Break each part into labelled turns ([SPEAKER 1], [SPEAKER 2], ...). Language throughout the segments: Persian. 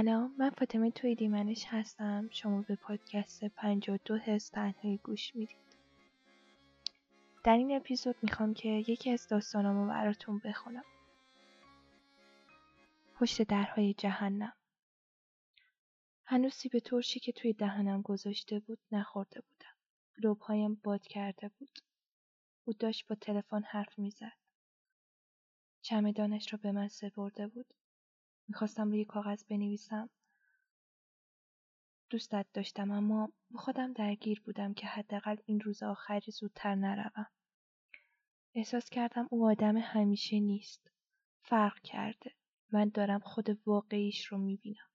[SPEAKER 1] سلام من فاطمه توی دیمنش هستم. شما به پادکست 52 حس تنهایی گوش می‌دید. در این اپیزود می‌خوام که یکی از داستانامو براتون بخونم. پشت درهای جهنم. هنوز سیب ترشی که توی دهنم گذاشته بود نخورده بودم. لبهایم باد کرده بود. او داشت با تلفن حرف می‌زد. چمدانش را به من سپرده بود. می‌خواستم روی کاغذ بنویسم. دوستت داشتم اما خودم درگیر بودم که حداقل این روز آخری زودتر نروم. احساس کردم او آدم همیشه نیست. فرق کرده. من دارم خود واقعیش رو می‌بینم.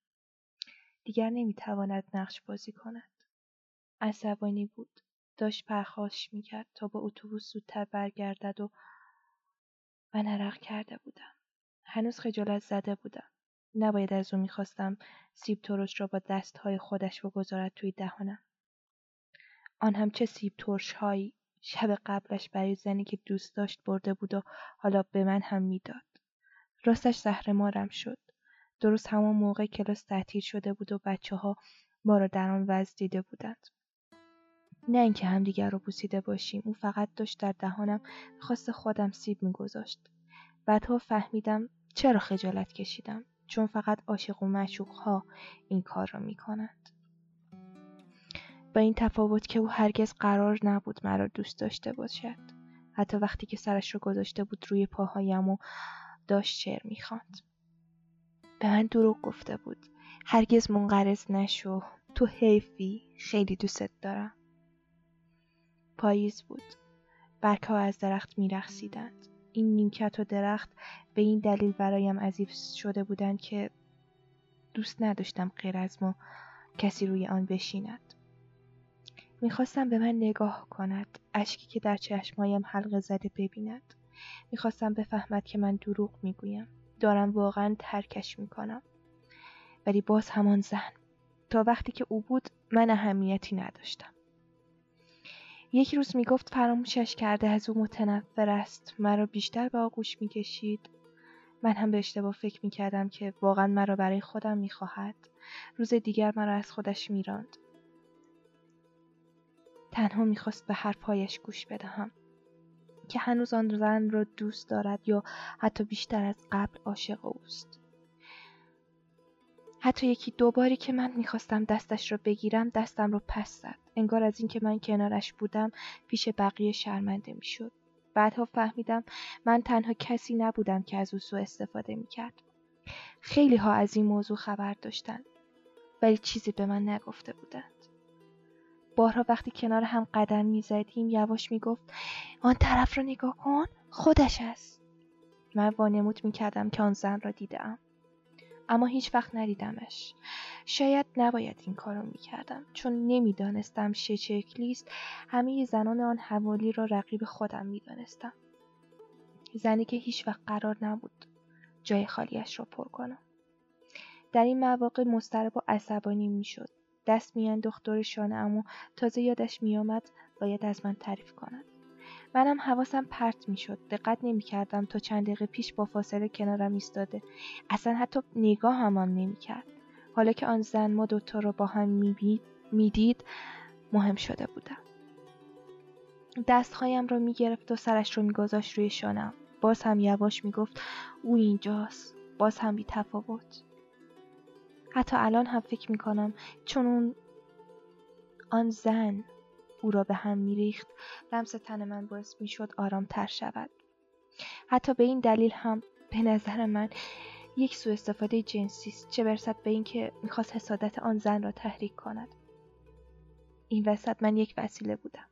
[SPEAKER 1] دیگر نمی‌تواند نقش بازی کند. عصبانی بود. داشت پرخاش می‌کرد تا با اتوبوس زودتر برگردد و من عرق کرده بودم. هنوز خجالت زده بودم. نباید از او می‌خواستم سیب ترش را با دستهای خودش بگذارد توی دهانم. آن هم چه سیب ترش هایی شب قبلش برای زنی که دوست داشت برده بود و حالا به من هم می‌داد. راستش زهر مارم شد. درست همان موقع کلاس تعطیل شده بود و بچه ها ما را در آن وضع دیده بودند. نه اینکه همدیگر رو بوسیده باشیم او فقط داشت در دهانم خواست خودم سیب میگذاشت. بعدها فهمیدم چرا خجالت کشیدم. چون فقط عاشق و معشوق ها این کار را می کنند. با این تفاوت که او هرگز قرار نبود مرا دوست داشته باشد. حتی وقتی که سرش رو گذاشته بود روی پاهایم و داشت شعر می‌خواند. به من دروغ گفته بود. هرگز منقرض نشو. تو حیفی. خیلی دوستت دارم. پاییز بود. برگها از درخت میرخسیدند. این نیمکت و درخت به این دلیل برایم عذیب شده بودند که دوست نداشتم غیر از ما کسی روی آن بشیند. می‌خواستم به من نگاه کند اشکی که در چشمهایم حلقه زده ببیند. می‌خواستم بفهمد که من دروغ می‌گویم. دارم واقعا ترکش می‌کنم. ولی باز همان زن. تا وقتی که او بود من اهمیتی نداشتم. یک روز می‌گفت فراموشش کرده از او متنفر است. مرا بیشتر به آغوش می‌کشید. من هم به اشتباه فکر می‌کردم که واقعا مرا برای خودم می‌خواهد. روز دیگر مرا از خودش میراند. تنها می‌خواست به حرفهایش گوش بدهم. که هنوز آن زن را دوست دارد یا حتی بیشتر از قبل عاشق اوست. حتی یکی دوباری که من می‌خواستم دستش را بگیرم دستم رو پس زد. انگار از اینکه من کنارش بودم پیش بقیه شرمنده می‌شد. بعدها فهمیدم من تنها کسی نبودم که از او سوء استفاده می‌کرد. خیلی ها از این موضوع خبر داشتند ولی چیزی به من نگفته بودند. بارها وقتی کنار هم قدم می‌زدیم یواش می‌گفت آن طرف را نگاه کن خودش است. من وانمود می‌کردم که آن زن را دیدم اما هیچ وقت ندیدمش. شاید نباید این کارو می‌کردم چون نمی‌دانستم چه شکلی است. همه زنان آن حوالی را رقیب خودم می‌دانستم. زنی که هیچ وقت قرار نبود جای خالیش را پر کنم. در این مواقع مضطرب و عصبانی می‌شد. دست میانداخت دور شانه اما تازه یادش میآمد باید از من تعریف کند. منم حواسم پرت می‌شد. دقت نمی‌کردم تا چند دقیقه پیش با فاصله کنارم ایستاده. اصلا حتی نگاه هم, هم نمی‌کرد. حالا که آن زن ما دوتا رو با هم می‌دید مهم شده بودم. دستهایم را می‌گرفت و سرش رو میگذاشت روی شانم باز هم یواش می‌گفت او اینجاست. باز هم بی تفاوت حتی الان هم فکر می‌کنم چون اون آن زن او را به هم میریخت. لمس تن من باعث می‌شد تر شود. حتی به این دلیل هم به نظر من یک سوء استفاده جنسی است چه برسد به اینکه می‌خواست حسادت آن زن را تحریک کند. این وسط من یک وسیله بودم.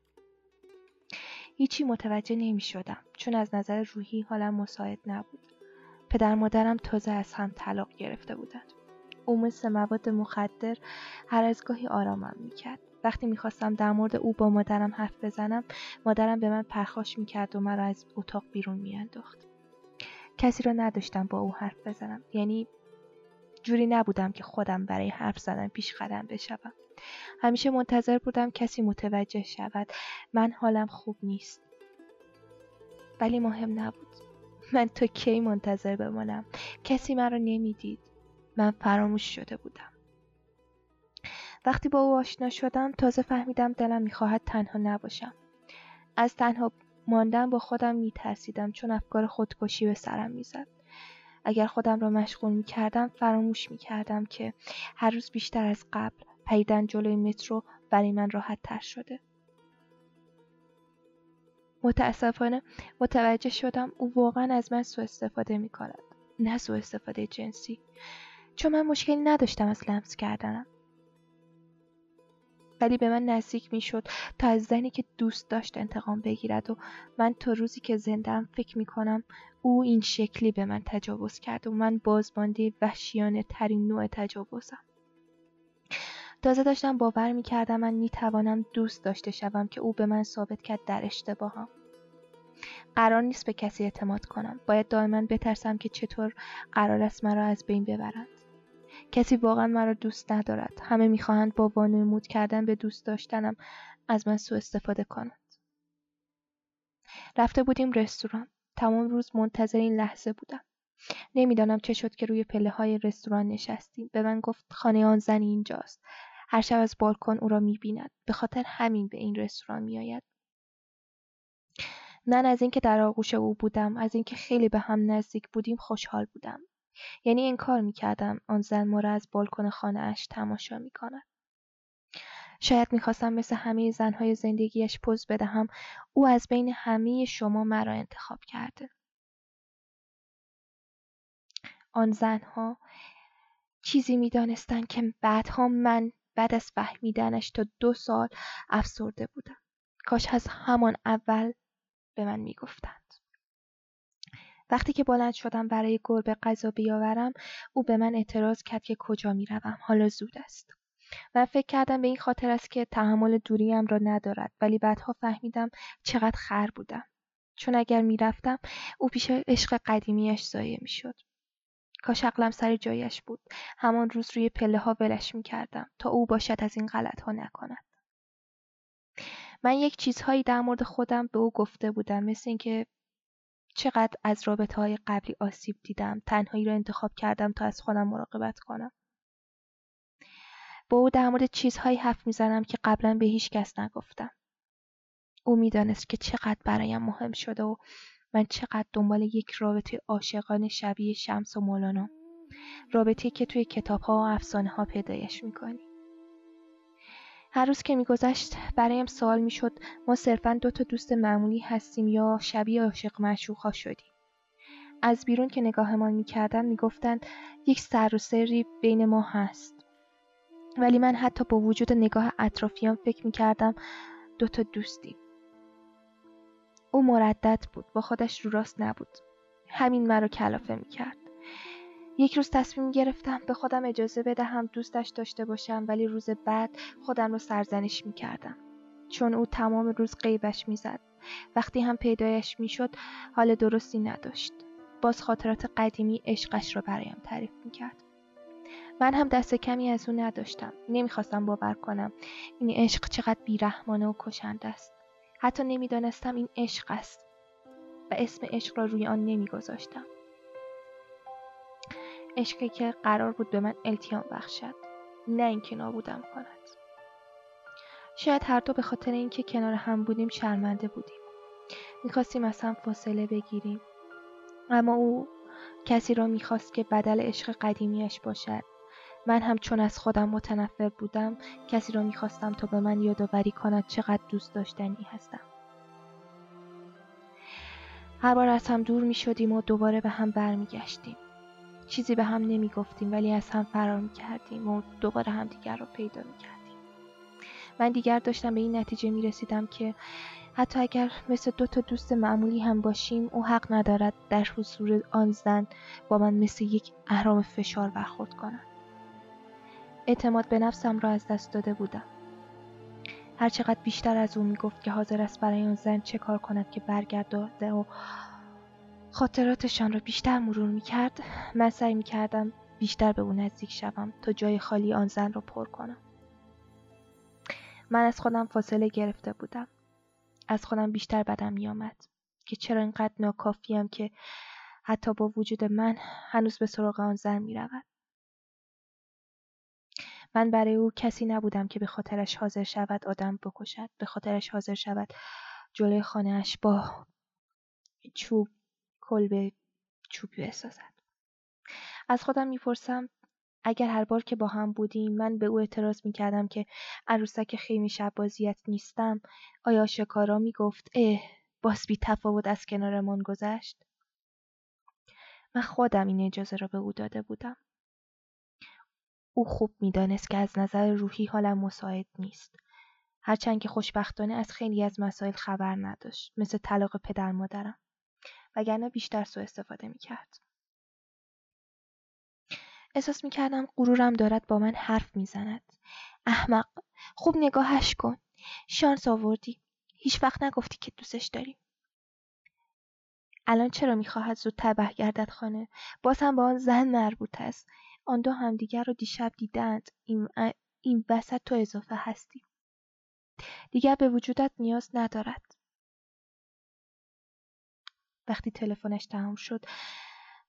[SPEAKER 1] هیچی متوجه نمی شدم چون از نظر روحی حالم مساعد نبود. پدر مادرم تازه از هم طلاق گرفته بودند. او مثل مواد مخدر هر از گاهی آرامم می‌کرد. وقتی می‌خواستم در مورد او با مادرم حرف بزنم مادرم به من پرخاش می‌کرد و مرا از اتاق بیرون میانداخت. کسی را نداشتم با او حرف بزنم. یعنی جوری نبودم که خودم برای حرف زدن پیش قدم بشوم. همیشه منتظر بودم کسی متوجه شود. من حالم خوب نیست. ولی مهم نبود. من تا کی منتظر بمانم؟ کسی مرا نمی‌دید. من فراموش شده بودم. وقتی با او آشنا شدم تازه فهمیدم دلم می‌خواهد تنها نباشم از تنها ماندن با خودم میترسیدم چون افکار خودکشی به سرم می‌زد اگر خودم را مشغول می‌کردم فراموش می‌کردم که هر روز بیشتر از قبل پیدن جلوی مترو برای من راحت تر شده متاسفانه متوجه شدم او واقعا از من سوء استفاده می کند. نه سوء استفاده جنسی. چون من مشکلی نداشتم از لمس کردنم. ولی به من نزدیک می شد تا از زنی که دوست داشت انتقام بگیرد و من تا روزی که زندم فکر می کنم او این شکلی به من تجاوز کرد و من بازمانده وحشیانه ترین نوع تجاوزم. تازه داشتم باور می کردم من می توانم دوست داشته شوم که او به من ثابت کرد در اشتباهم. قرار نیست به کسی اعتماد کنم. باید دائما بترسم که چطور قرار است مرا از بین ببرند. کسی واقعا مرا دوست ندارد. همه می‌خواهند با وانمود کردن به دوست داشتنم از من سوء استفاده کنند. رفته بودیم رستوران. تمام روز منتظر این لحظه بودم. نمی‌دانم چه شد که روی پله های رستوران نشستیم. به من گفت خانه آن زنی اینجاست. هر شب از بالکن او را می‌بیند به خاطر همین به این رستوران میآید من از اینکه در آغوش او بودم از اینکه خیلی به هم نزدیک بودیم خوشحال بودم یعنی انکار می‌کردم. آن زن ما را از بالکن خانه اش تماشا می‌کند. شاید می‌خواستم مثل همه زنهای زندگیش پوز بدهم. او از بین همه شما مرا انتخاب کرده. آن زنها چیزی می‌دانستند که بعدها من بعد از فهمیدنش تا دو سال افسرده بودم. کاش از همان اول به من می‌گفتند. وقتی که بلند شدم برای گربه غذا بیاورم او به من اعتراض کرد که کجا می‌روم. حالا زود است. من فکر کردم به این خاطر است که تحمل دوریم را ندارد ولی بعدها فهمیدم چقدر خر بودم. چون اگر می‌رفتم او پیش عشق قدیمیش ضایع می‌شد. کاش عقلم سر جایش بود. همان روز روی پله ها ولش می کردم تا او باشد از این غلط ها نکند. من یک چیزهایی در مورد خودم به او گفته بودم مثل اینکه چقدر از رابطه های قبلی آسیب دیدم تنهایی را انتخاب کردم تا از خودم مراقبت کنم. با او در مورد چیزهایی حرف می‌زنم که قبلا به هیچ کس نگفتم. او می‌دانست که چقدر برایم مهم شده و من چقدر دنبال یک رابطه عاشقانه شبیه شمس و مولانا. رابطه که توی کتاب ها و افسانه ها پیدایش می‌کنی. هر روز که میگذشت برایم سوال می‌شد ما صرفا دو تا دوست معمولی هستیم یا شبیه عاشق معشوق ها شدیم. از بیرون که نگاهمان می‌کردن می‌گفتند یک سر و سری بین ما هست. ولی من حتی با وجود نگاه اطرافیان فکر می‌کردم دو تا دوستیم. او مردد بود با خودش رو راست نبود. همین مرا کلافه می‌کرد. یک روز تصمیم گرفتم به خودم اجازه بدهم دوستش داشته باشم ولی روز بعد خودم رو سرزنش می‌کردم. چون او تمام روز قیبش می‌زد. وقتی هم پیدایش می‌شد حال درستی نداشت. باز خاطرات قدیمی عشقش را برایم تعریف می‌کرد. من هم دست کمی از او نداشتم. نمی‌خواستم باور کنم این عشق چقدر بیرحمانه و کشنده است. حتی نمی‌دانستم این عشق است. و اسم عشق را روی آن نمیگذاشتم. عشقی که قرار بود به من التیام بخشد نه اینکه نابودم کند. شاید هر دو به خاطر اینکه کنار هم بودیم شرمنده بودیم. می‌خواستیم از هم فاصله بگیریم. اما او کسی را می‌خواست که بدل عشق قدیمیش باشد. من هم چون از خودم متنفر بودم کسی را می‌خواستم تا به من یادآوری کند چقدر دوست داشتنی هستم. هر بار از هم دور می شدیم و دوباره به هم برمیگشتیم. چیزی به هم نمی گفتیم ولی از هم فرار می کردیم و دوباره هم دیگر را پیدا می کردیم من دیگر داشتم به این نتیجه می رسیدم که حتی اگر مثل دو تا دوست معمولی هم باشیم او حق ندارد در حضور آن زن با من مثل یک اهرام فشار برخورد کند. اعتماد به نفسم را از دست داده بودم. هرچقدر بیشتر از او می‌گفت که حاضر است برای آن زن چه کار کند که برگرده و خاطراتشان را بیشتر مرور می‌کرد من سعی می‌کردم بیشتر به او نزدیک شوم تا جای خالی آن زن را پر کنم. من از خودم فاصله گرفته بودم. از خودم بیشتر بدم میآمد که چرا اینقدر ناکافیم که حتی با وجود من هنوز به سراغ آن زن می‌رود. من برای او کسی نبودم که به خاطرش حاضر شود آدم بکشد به خاطرش حاضر شود جلوی خانهاش با چوب کلبه چوب بسازد از خودم می‌پرسم اگر هر بار که با هم بودیم من به او اعتراض می‌کردم که عروسک خیمی شب بازیت نیستم آیا شکارا می‌گفت اه باز بی تفاوت از کنارمان گذشت من خودم این اجازه را به او داده بودم. او خوب می‌دانست که از نظر روحی حالم مساعد نیست. هرچند که خوشبختانه از خیلی از مسائل خبر نداشت مثل طلاق پدر مادرم. وگرنه بیشتر سوء استفاده می‌کرد. احساس می‌کردم غرورم دارد با من حرف می‌زند. احمق خوب نگاهش کن. شانس آوردی. هیچ وقت نگفتی که دوستش داری الان چرا می‌خواهد زودتر برگردد خانه؟ باز هم با آن زن مربوط است. آن دو همدیگر را دیشب دیدند این, این وسط تو اضافه هستی. دیگر به وجودت نیاز ندارد. وقتی تلفنش تمام شد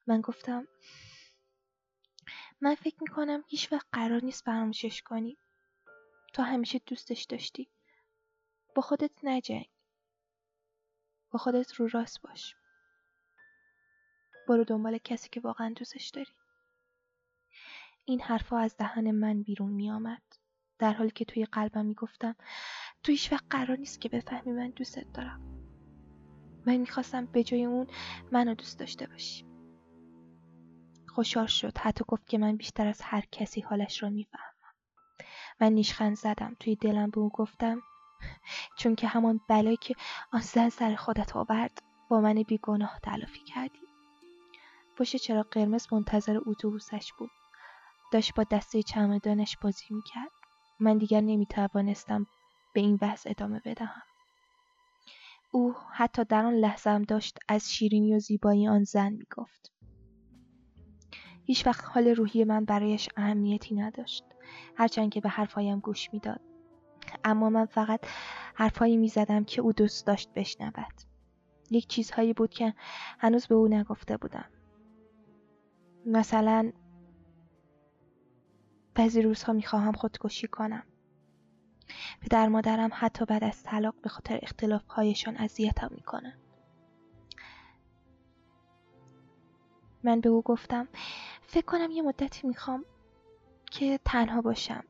[SPEAKER 1] من گفتم من فکر می‌کنم هیچ وقت قرار نیست فراموشش کنی. تو همیشه دوستش داشتی. با خودت نجنگ. با خودت رو راست باش. برو دنبال کسی که واقعا دوستش داری. این حرفها از دهن من بیرون می آمد. در حالی که توی قلبم می گفتم تو هیچ وقت قرار نیست که بفهمی من دوستت دارم. من می‌خواستم به جای اون منو دوست داشته باشی. خوشحال شد. حتی گفت که من بیشتر از هر کسی حالش را می‌فهمم. من نیشخند زدم. توی دلم به او گفتم چون که همان بلایی که آن زن سر خودت آورد با من بیگناه تلافی کردی. پشت چرا قرمز منتظر اتوبوسش بود. داشت با دسته چمدانش بازی می‌کرد. من دیگر نمی‌توانستم به این بحث ادامه بدهم. او حتی در آن لحظه هم داشت از شیرینی و زیبایی آن زن می‌گفت. هیچ وقت حال روحی من برایش اهمیتی نداشت هرچند که به حرفهایم گوش می‌داد. اما من فقط حرفهایی می‌زدم که او دوست داشت بشنود. یک چیزهایی بود که هنوز به او نگفته بودم. مثلا بعضی روزها می‌خواهم خودکشی کنم. پدر مادرم حتی بعد از طلاق به خاطر اختلافهایشان اذیتم می‌کنن من به او گفتم فکر کنم یه مدتی می‌خوام که تنها باشم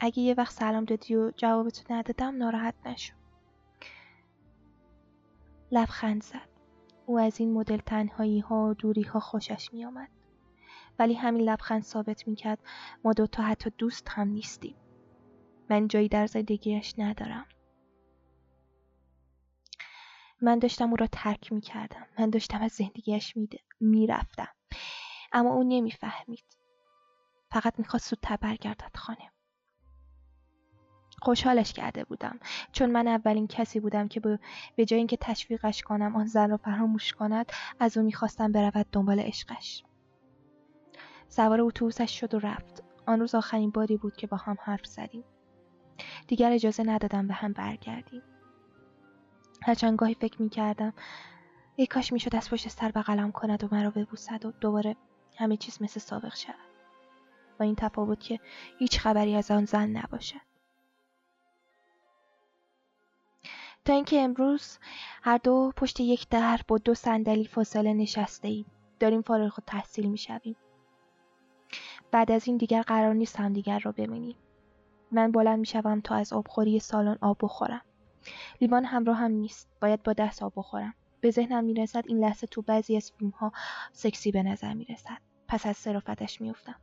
[SPEAKER 1] اگه یه وقت سلام دادی و جوابتو ندادم ناراحت نشو لبخند زد او از این مدل تنهایی ها و دوری ها خوشش می آمد. ولی همین لبخند ثابت می کرد ما دوتا حتی دوست هم نیستیم. من جایی در زندگیش ندارم. من داشتم او را ترک می کردم. من داشتم از زندگیش می رفتم. اما او نمی‌فهمید. فقط می‌خواست زودتر برگردد خانه. خوشحالش کرده بودم چون من اولین کسی بودم که به جای اینکه تشویقش کنم آن زن را فراموش کند از او می‌خواستم برود دنبال عشقش سوار اتوبوسش شد و رفت آن روز آخرین باری بود که با هم حرف زدیم دیگر اجازه ندادم به هم برگردیم. هرچند گاهی فکر می‌کردم ای کاش می‌شد از پشت سر بغلم کند و مرا ببوسد و دوباره همه چیز مثل سابق شود. با این تفاوت که هیچ خبری از آن زن نباشد. تا اینکه امروز هر دو پشت یک در با دو صندلی فاصله نشسته ایم داریم فارغ و تحصیل می‌شویم. بعد از این دیگر قرار نیست هم دیگر را ببینیم. من بلند می‌شوم تا از آبخوری سالن آب بخورم. لیوان همراه هم نیست. باید با دست آب بخورم. به ذهنم می‌رسد این لحظه تو بعضی از فیلم ها سکسی به نظر می‌رسد. پس از صرافتش میافتم.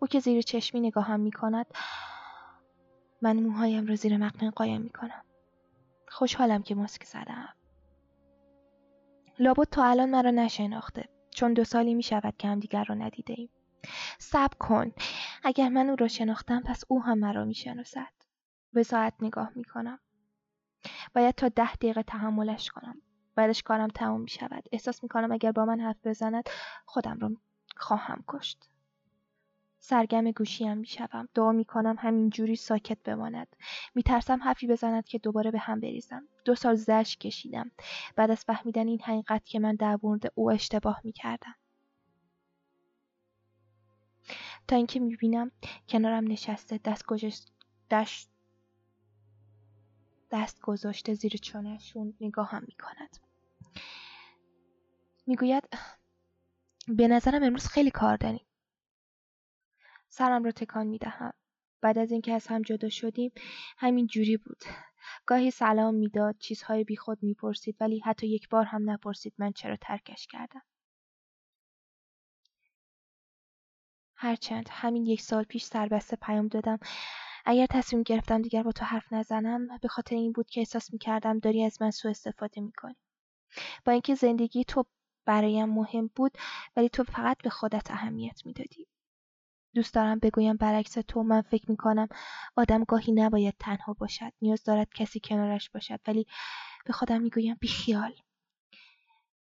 [SPEAKER 1] او که زیر چشمی نگاهم می‌کند من موهایم را زیر مقنعه قایم می‌کنم. خوشحالم که ماسک زدم. لابد تا الان مرا نشناخته. چون دو سالی می شود که همدیگر را ندیده ایم. صبر کن اگر من او را شناختم پس او هم مرا می شناسد. به ساعت نگاه می کنم. باید تا ده دقیقه تحملش کنم. بعدش کارم تمام می شود. احساس می کنم اگر با من حرف بزند خودم را خواهم کشت. سرگم گوشیم می‌شوم دعا می‌کنم همین جوری ساکت بماند میترسم حرفی بزند که دوباره به هم بریزم دو سال زش کشیدم بعد از فهمیدن این حقیقت که من در مورد او اشتباه می‌کردم تا اینکه می‌بینم کنارم نشسته دست گذاشت دست دست گذاشته زیر چانهشون نگاهم می‌کند. می‌گوید به نظرم امروز خیلی کار داریم. سرم را تکان می‌دهم. بعد از اینکه از هم جدا شدیم همین جوری بود. گاهی سلام می‌داد چیزهای بیخود می‌پرسید ولی حتی یک بار هم نپرسید من چرا ترکش کردم. هرچند همین یک سال پیش سربسته پیام دادم. اگر تصمیم گرفتم دیگر با تو حرف نزنم به خاطر این بود که احساس می‌کردم داری از من سوء استفاده می‌کنی. با اینکه زندگی تو برایم مهم بود ولی تو فقط به خودت اهمیت می‌دادی. دوست دارم بگویم برعکس تو من فکر می‌کنم آدم گاهی نباید تنها باشد نیاز دارد کسی کنارش باشد ولی به خودم می‌گویم بیخیال.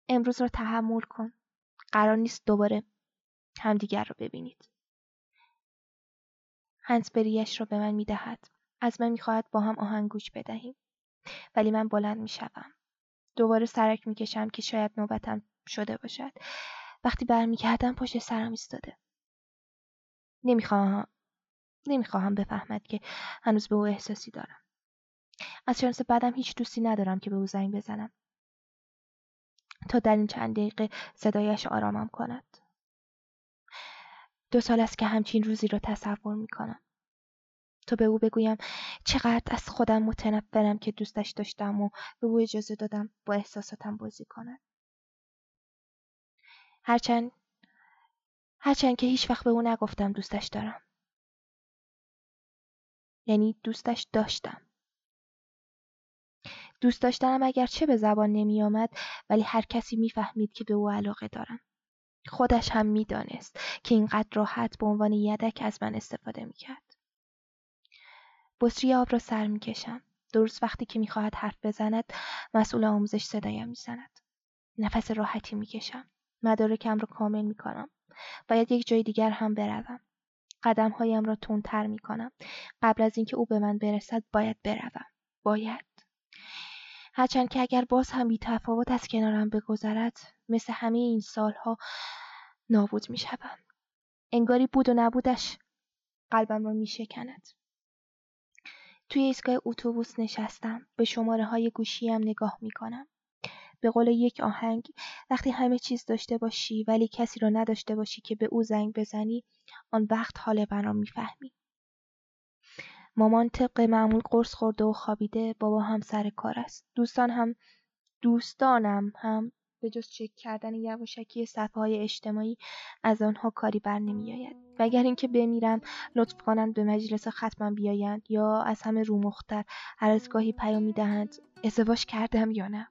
[SPEAKER 1] امروز را تحمل کن. قرار نیست دوباره همدیگر را ببینید. هنسبریش را به من می‌دهد. از من می‌خواهد با هم آهنگ گوش بدهیم. ولی من بلند می‌شوم. دوباره سرک می‌کشم که شاید نوبتم شده باشد. وقتی برمیگردم پشت سرم ایستاده. نمی‌خواهم. نمی‌خواهم بفهمد که هنوز به او احساسی دارم. از شانس بعدم هیچ دوستی ندارم که به او زنگ بزنم. تا در این چند دقیقه صدایش آرامم کند. دو سال است که همچین روزی را تصور می‌کنم. تا به او بگویم چقدر از خودم متنفرم که دوستش داشتم و به او اجازه دادم با احساساتم بازی کند. هرچند هرچند که هیچ وقت به او نگفتم دوستش دارم. یعنی دوستش داشتم. دوست اگر چه به زبان نمی آمد ولی هر کسی می‌فهمید که به او علاقه دارم. خودش هم می‌دانست که اینقدر راحت به عنوان یدک از من استفاده می‌کرد. بطری آب را سر می‌کشم. درست وقتی که می‌خواهد حرف بزند مسئول آموزش صدایم می‌زند. نفس راحتی می‌کشم. مدارکم را کامل می‌کنم. باید یک جای دیگر هم بروم. قدمهایم را تندتر می‌کنم. قبل از اینکه او به من برسد باید بروم. باید. هرچند که اگر باز هم بی تفاوت از کنارم بگذرد مثل همه این سالها نابود می شدم. انگاری بود و نبودش قلبم را می شکند. توی ایستگاه اتوبوس نشستم به شماره های گوشیم نگاه می کنم. به قول یک آهنگ وقتی همه چیز داشته باشی ولی کسی را نداشته باشی که به او زنگ بزنی آن وقت حال من را می‌فهمی مامان طبق معمول قرص خورده و خوابیده بابا هم سر کار است دوستان هم دوستانم هم به جز چک کردن یواشکی صفحه های اجتماعی از آنها کاری بر نمی آید. مگر اینکه بمیرم لطف کنند به مجلس ختمم بیایند یا از همه رومختر هر از گاهی پیام می دهند ازدواج کردم یا نه؟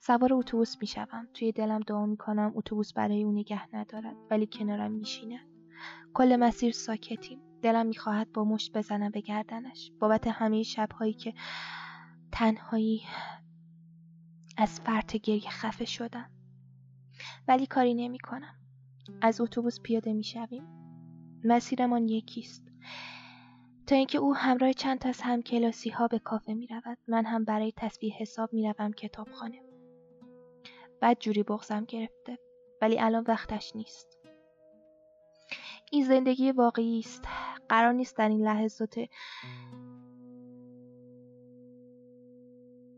[SPEAKER 1] سوار اتوبوس می‌شوم. توی دلم دعا می‌کنم اتوبوس برای او نگه ندارد ولی کنارم میشیند کل مسیر ساکتیم. دلم می‌خواهد با مشت بزنم به گردنش. بابت همه شبهایی که تنهایی از فرط گریه خفه شدم ولی کاری نمی کنم. از اتوبوس پیاده می شویم. مسیرمان یکیست. تا اینکه او همراه چند تا از همکلاسی ها به کافه می رود. من هم برای تصویح حساب می روم کتابخانه. بعد جوری بغزم گرفته. ولی الان وقتش نیست. این زندگی واقعی است. قرار نیست در این لحظات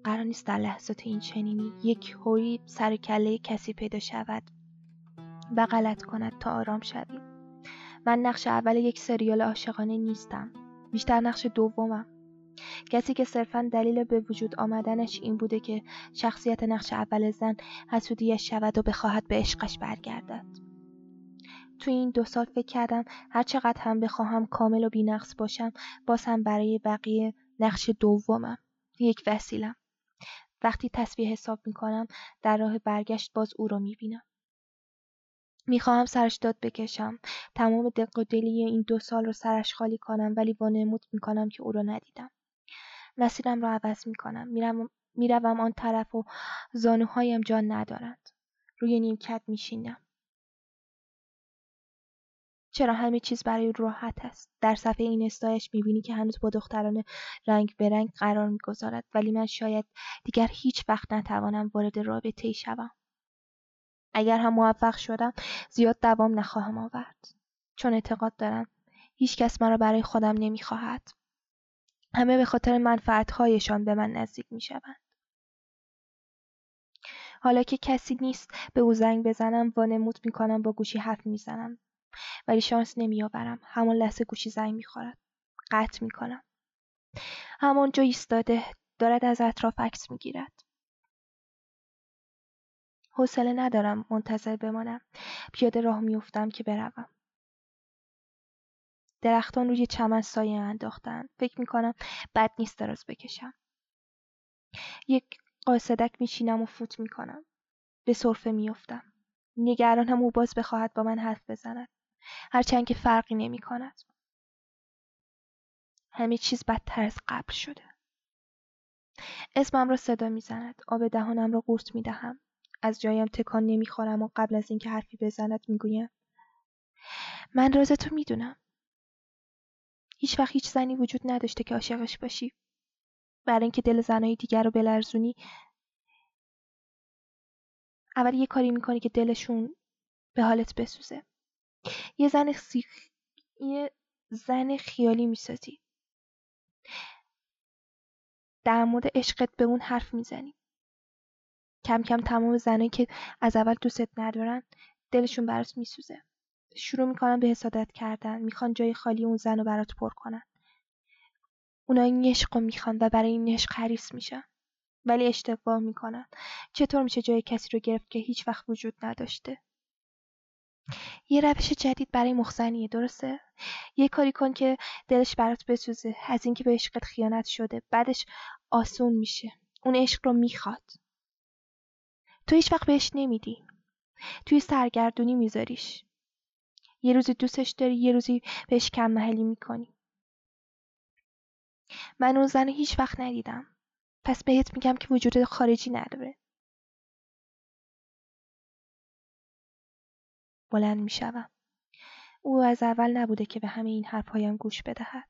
[SPEAKER 1] قرار نیست در لحظات این چنینی یک هوی سر کله کسی پیدا شود و غلط کند تا آرام شویم. من نقش اول یک سریال عاشقانه نیستم. بیشتر نقش دومم. کسی که صرفا دلیل به وجود آمدنش این بوده که شخصیت نقش اول زن حسودیش شود و بخواهد به عشقش برگردد. تو این دو سال فکر کردم هر چقدر هم بخواهم کامل و بینقص باشم باز برای بقیه نقش دومم. یک وسیلم. وقتی تصویه حساب می کنم در راه برگشت باز او را می بینم. می خواهم سرش داد بکشم. تمام دق و دلی این دو سال رو سرش خالی کنم ولی وانمود می کنم که او را ندیدم. مسیرم را عوض می کنم. می‌روم آن طرف و زانوهایم جان ندارند. روی نیمکت میشینم. چرا همه چیز برای راحت است در صفحه این استایش می‌بینی که هنوز با دختران رنگ به رنگ قرار می‌گذارد ولی من شاید دیگر هیچ وقت نتوانم وارد رابطه ای شوم اگر هم موفق شدم زیاد دوام نخواهم آورد چون اعتقاد دارم هیچ کس مرا برای خودم نمی‌خواهد. همه به خاطر منفعتهایشان به من نزدیک می‌شوند. حالا که کسی نیست به او زنگ بزنم وانمود می‌کنم با گوشی حرف می‌زنم ولی شانس نمیآورم همان لحظه گوشی زنگ می‌خورد. قطع می‌کنم. همانجا ایستاده دارد از اطراف عکس می‌گیرد. حوصله ندارم منتظر بمانم. پیاده راه میافتم که بروم. درختان روی چمن سایه انداختند. فکر می‌کنم بد نیست دراز بکشم. یک قاصدک میشینم و فوت می‌کنم. به صرفه میافتم. نگرانم او باز بخواهد با من حرف بزند. هرچند که فرقی نمی کند. همه چیز بدتر از قبل شده. اسمم را صدا می‌زند. آب دهانم را قورت می دهم. از جایم تکان نمی‌خورم و قبل از اینکه حرفی بزند می‌گویم من راز تو می‌دونم. هیچ وقت هیچ زنی وجود نداشته که عاشقش باشی. برای اینکه دل زنهای دیگر رو بلرزونی اول یه کاری می‌کنی که دلشون به حالت بسوزه یه زن سیخ... یه زن خیالی می‌سازی. در مورد عشقت به اون حرف می‌زنی. کم کم تمام زنایی که از اول دوستت ندارن دلشون برات میسوزه. شروع می‌کنن به حسادت کردن می‌خوان جای خالی اون زن رو برات پر کنن. اونا این عشق رو می‌خوان و برای این عشق حریص میشن. ولی اشتباه می‌کنن. چطور میشه جای کسی رو گرفت که هیچ وقت وجود نداشته؟ یه روش جدید برای مخزنیه درسته؟ یه کاری کن که دلش برات بسوزه. از اینکه به عشقت خیانت شده بعدش آسون میشه. اون عشق رو می‌خواد. تو هیچ وقت بهش نمیدی. توی سرگردونی میذاریش. یه روزی دوستش داری یه روزی بهش کم محلی می‌کنی. من اون زن هیچ وقت ندیدم. پس بهت میگم که وجود خارجی نداره. بلند می‌شوم. او از اول نبوده که به همه این حرفهایم گوش بدهد.